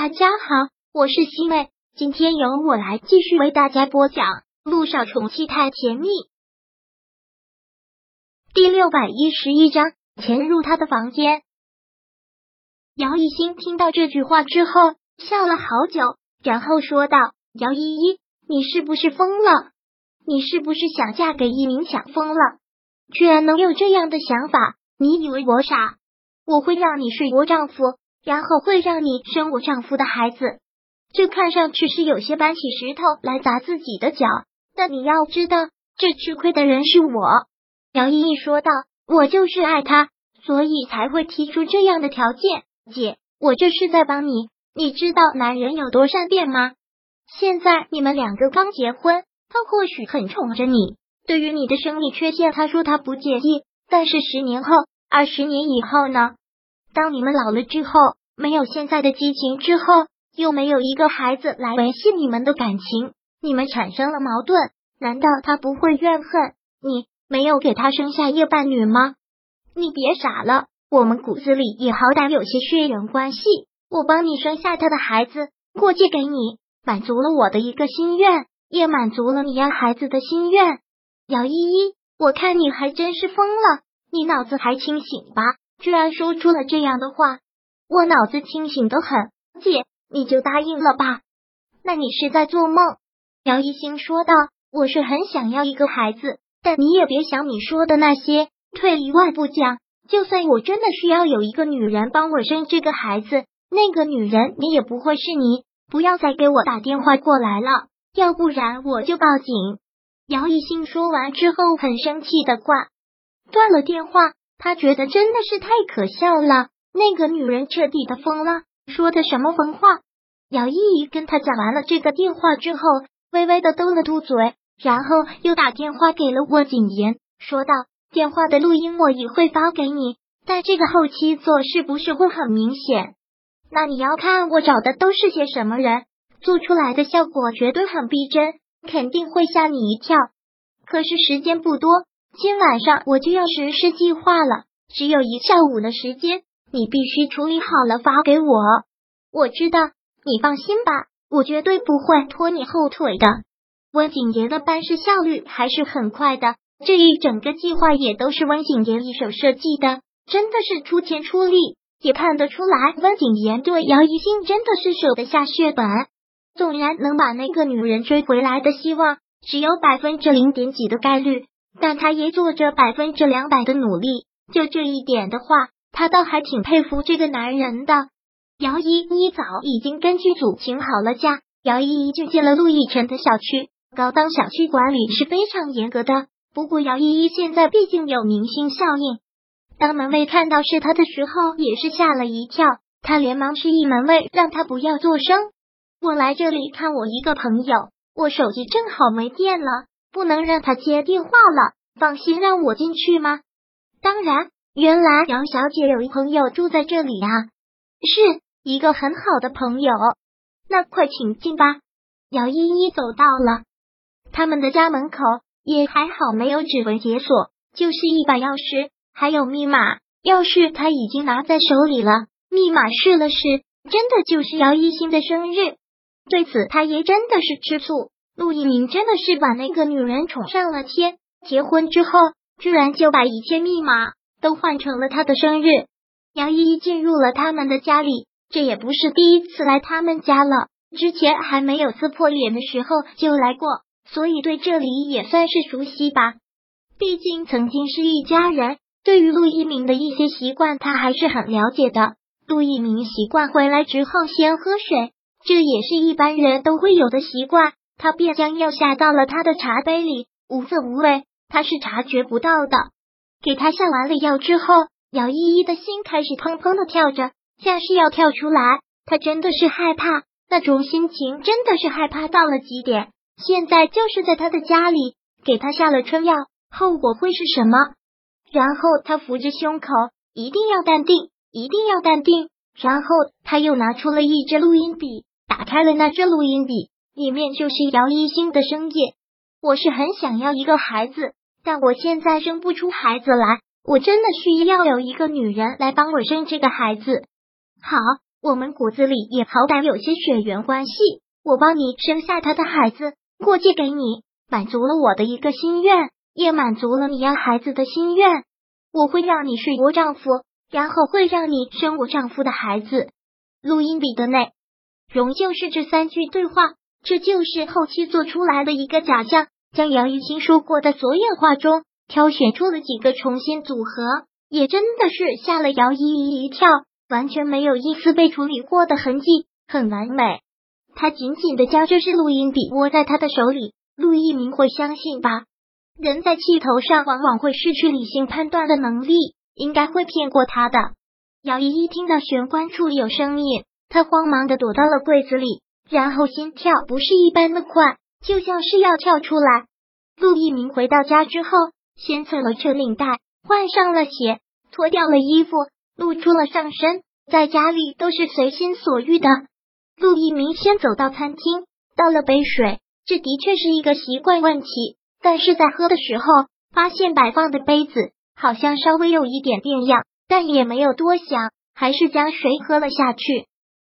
大家好，我是西妹，今天由我来继续为大家播讲《路上宠妻太甜蜜》第六百一十一章。潜入他的房间，姚一新听到这句话之后笑了好久，然后说道：“姚依依，你是不是疯了？你是不是想嫁给一鸣想疯了？居然能有这样的想法？你以为我傻？我会让你睡我丈夫？”然后会让你生我丈夫的孩子，这看上去是有些搬起石头来砸自己的脚。但你要知道，这吃亏的人是我。姚依依说道：“我就是爱他，所以才会提出这样的条件。姐，我这是在帮你。你知道男人有多善变吗？现在你们两个刚结婚，他或许很宠着你，对于你的生理缺陷，他说他不介意。但是十年后、二十年以后呢？当你们老了之后。”没有现在的激情之后，又没有一个孩子来维系你们的感情，你们产生了矛盾，难道他不会怨恨你没有给他生下夜伴侣吗？你别傻了，我们骨子里也好歹有些血缘关系，我帮你生下他的孩子，过继给你，满足了我的一个心愿，也满足了你要孩子的心愿。姚依依，我看你还真是疯了，你脑子还清醒吧？居然说出了这样的话。我脑子清醒的很，姐，你就答应了吧。那你是在做梦？姚一星说道。我是很想要一个孩子，但你也别想你说的那些。退一万步讲，就算我真的需要有一个女人帮我生这个孩子，那个女人你也不会是你。不要再给我打电话过来了，要不然我就报警。姚一星说完之后，很生气的挂断了电话。他觉得真的是太可笑了。那个女人彻底的疯了，说的什么疯话？姚依依跟他讲完了这个电话之后，微微的嘟了嘟嘴，然后又打电话给了温景言，说道：“电话的录音我也会发给你，但这个后期做是不是会很明显？那你要看我找的都是些什么人，做出来的效果绝对很逼真，肯定会吓你一跳。可是时间不多，今晚上我就要实施计划了，只有一下午的时间。”你必须处理好了发给我，我知道，你放心吧，我绝对不会拖你后腿的。温景言的办事效率还是很快的，这一整个计划也都是温景言一手设计的，真的是出钱出力，也看得出来温景言对姚一星真的是舍得下血本。纵然能把那个女人追回来的希望只有百分之零点几的概率，但他也做着百分之两百的努力。就这一点的话。他倒还挺佩服这个男人的。姚依依早已经跟剧组请好了假，姚依依就进了陆亦辰的小区。高档小区管理是非常严格的，不过姚依依现在毕竟有明星效应，当门卫看到是他的时候，也是吓了一跳。他连忙示意门卫让他不要做声。我来这里看我一个朋友，我手机正好没电了，不能让他接电话了。放心，让我进去吗？当然。原来姚小姐有一朋友住在这里啊，是一个很好的朋友。那快请进吧。姚依依走到了他们的家门口，也还好没有指纹解锁，就是一把钥匙，还有密码。钥匙他已经拿在手里了，密码试了试，真的就是姚一新的生日。对此，他也真的是吃醋。陆一鸣真的是把那个女人宠上了天，结婚之后居然就把一切密码。都换成了他的生日。杨依依进入了他们的家里，这也不是第一次来他们家了。之前还没有撕破脸的时候就来过，所以对这里也算是熟悉吧。毕竟曾经是一家人，对于陆一鸣的一些习惯，他还是很了解的。陆一鸣习惯回来之后先喝水，这也是一般人都会有的习惯。他便将药下到了他的茶杯里，无色无味，他是察觉不到的。给他下完了药之后，姚依依的心开始砰砰的跳着，像是要跳出来。他真的是害怕，那种心情真的是害怕到了极点。现在就是在他的家里，给他下了春药，后果会是什么？然后他扶着胸口，一定要淡定，一定要淡定。然后他又拿出了一支录音笔，打开了那支录音笔，里面就是姚一星的声音。我是很想要一个孩子。但我现在生不出孩子来，我真的需要有一个女人来帮我生这个孩子。好，我们骨子里也好歹有些血缘关系。我帮你生下他的孩子，过继给你，满足了我的一个心愿，也满足了你要孩子的心愿。我会让你睡我丈夫，然后会让你生我丈夫的孩子。录音笔的内容就是这三句对话，这就是后期做出来的一个假象，将姚一新说过的所有话中挑选出了几个重新组合，也真的是吓了姚依依一跳，完全没有一丝被处理过的痕迹，很完美。他紧紧的将这支录音笔握在他的手里，陆一鸣会相信吧？人在气头上，往往会失去理性判断的能力，应该会骗过他的。姚依依听到玄关处有声音，她慌忙的躲到了柜子里，然后心跳不是一般的快，就像是要跳出来。陆一鸣回到家之后，先扯了扯领带，换上了鞋，脱掉了衣服，露出了上身，在家里都是随心所欲的。陆一鸣先走到餐厅，倒了杯水，这的确是一个习惯问题。但是在喝的时候，发现摆放的杯子好像稍微有一点变样，但也没有多想，还是将水喝了下去。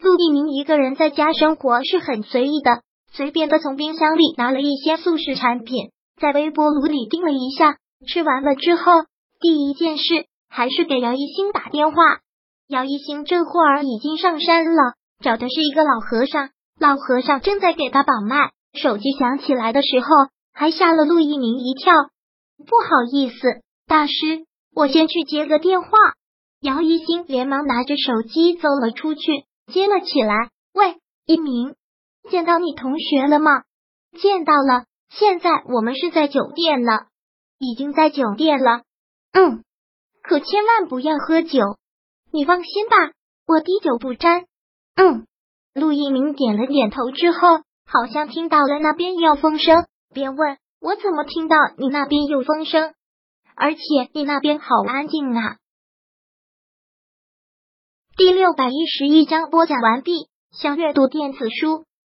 陆一鸣一个人在家生活是很随意的，随便的从冰箱里拿了一些速食产品，在微波炉里叮了一下，吃完了之后，第一件事还是给姚一星打电话。姚一星这会儿已经上山了，找的是一个老和尚，老和尚正在给他把脉。手机响起来的时候。还吓了陆一鸣一跳，不好意思，大师，我先去接个电话。姚一星连忙拿着手机走了出去，接了起来。喂，一鸣，见到你同学了吗？见到了，现在我们是在酒店呢，已经在酒店了。嗯，可千万不要喝酒，你放心吧，我滴酒不沾。嗯，陆一鸣点了点头之后，好像听到了那边有风声。便问我怎么听到你那边有风声，而且你那边好安静啊。第六百一十一章播讲完毕。想阅读电子书，